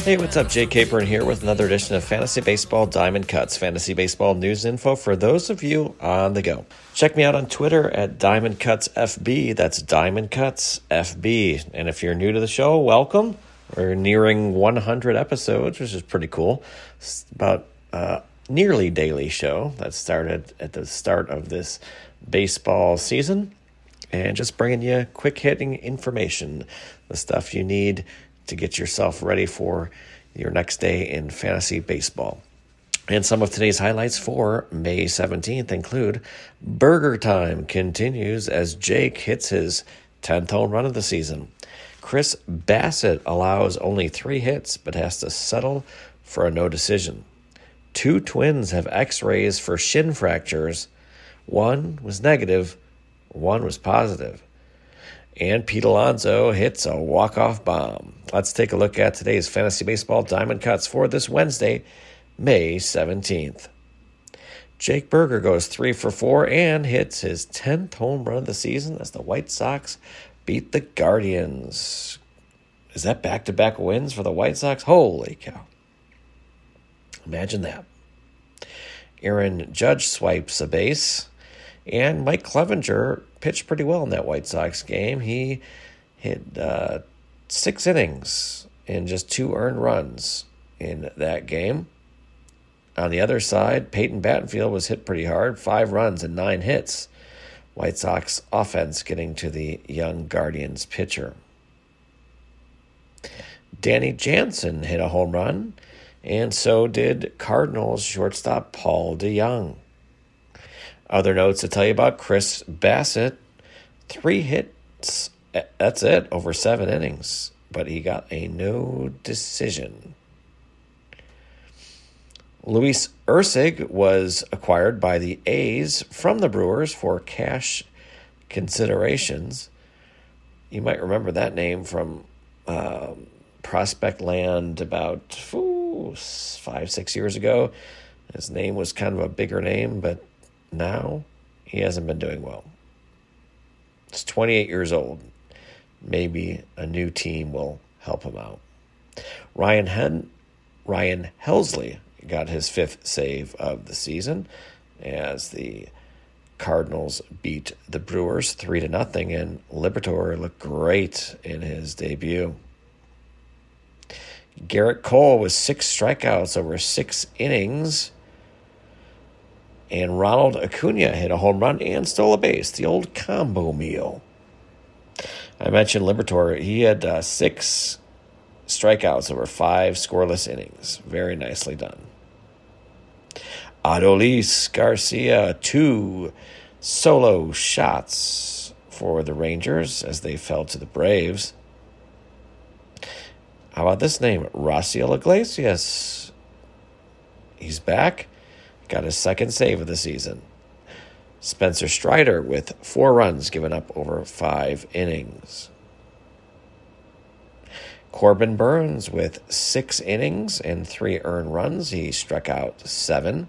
Hey, what's up? Jay Capron here with another edition of Fantasy Baseball Diamond Cuts, fantasy baseball news info for those of you on the go. Check me out on Twitter at Diamond Cuts FB. That's Diamond Cuts FB. And if you're new to the show, welcome. We're nearing 100 episodes, which is pretty cool. It's about uh, nearly daily show that started at the start of this baseball season, and just bringing you quick hitting information, the stuff you need to get yourself ready for your next day in fantasy baseball. And some of today's highlights for May 17th include Burger Time continues as Jake hits his 10th home run of the season. Chris Bassitt allows only three hits but has to settle for a no decision. Two twins have x rays for shin fractures. One was negative, one was positive and Pete Alonso hits a walk-off bomb. Let's take a look at today's fantasy baseball diamond cuts for this Wednesday, May 17th. Jake Burger goes three for four and hits his 10th home run of the season as the White Sox beat the Guardians. Is that back to back wins for the White Sox? Holy cow. Imagine that. Aaron Judge swipes a base, and Mike Clevinger pitched pretty well in that White Sox game. He hit uh, six innings and just two earned runs in that game. On the other side, Peyton Battenfield was hit pretty hard, five runs and nine hits. White Sox offense getting to the young Guardians pitcher. Danny Jansen hit a home run, and so did Cardinals shortstop Paul DeJong. Other notes to tell you about Chris Bassitt Three hits. That's it, over seven innings. But he got a no decision. Luis Ursig was acquired by the A's from the Brewers for cash considerations. You might remember that name from uh, Prospect Land about ooh, five, six years ago. His name was kind of a bigger name, but now he hasn't been doing well. He's 28 years old. Maybe a new team will help him out. Ryan Hen- Ryan Helsley got his fifth save of the season as the Cardinals beat the Brewers 3 to nothing and Liberatore looked great in his debut. Gerrit Cole with six strikeouts over six innings and Ronald Acuna hit a home run and stole a base, the old combo meal. I mentioned Liberatore. He had uh, six strikeouts over five scoreless innings. Very nicely done. Adolis Garcia, two solo shots for the Rangers as they fell to the Braves. How about this name? Raisel Iglesias. He's back got his second save of the season. Spencer Strider with four runs given up over five innings. Corbin Burnes with six innings and three earned runs. He struck out seven.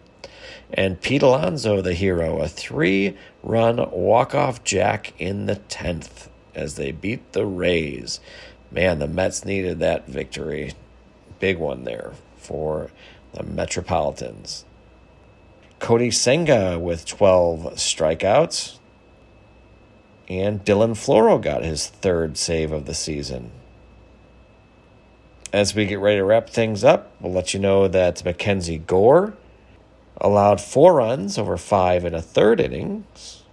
And Pete Alonso, the hero, a three run walk off jack in the 10th as they beat the Rays. Man, the Mets needed that victory. Big one there for the Metropolitans. Kodai Senga with 12 strikeouts. And Dylan Floro got his third save of the season. As we get ready to wrap things up, we'll let you know that Mackenzie Gore allowed four runs over five and a third innings.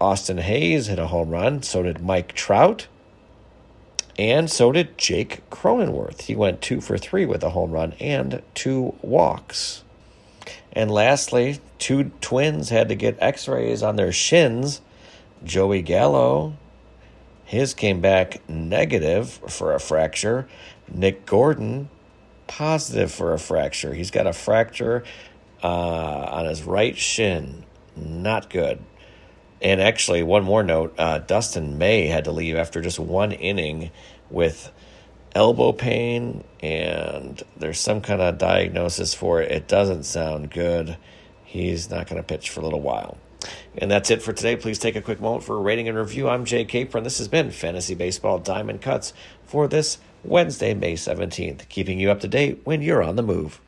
Austin Hays hit a home run, so did Mike Trout. And so did Jake Cronenworth. He went two for three with a home run and two walks. And lastly, two twins had to get x rays on their shins. Joey Gallo, his came back negative for a fracture. Nick Gordon, positive for a fracture. He's got a fracture uh, on his right shin. not good. And actually, one more note uh, Dustin May had to leave after just one inning with elbow pain, and there's some kind of diagnosis for it. It doesn't sound good. He's not going to pitch for a little while. And that's it for today. Please take a quick moment for a rating and review. I'm Jay Capron. This has been Fantasy Baseball Diamond Cuts for this Wednesday, May 17th, keeping you up to date when you're on the move.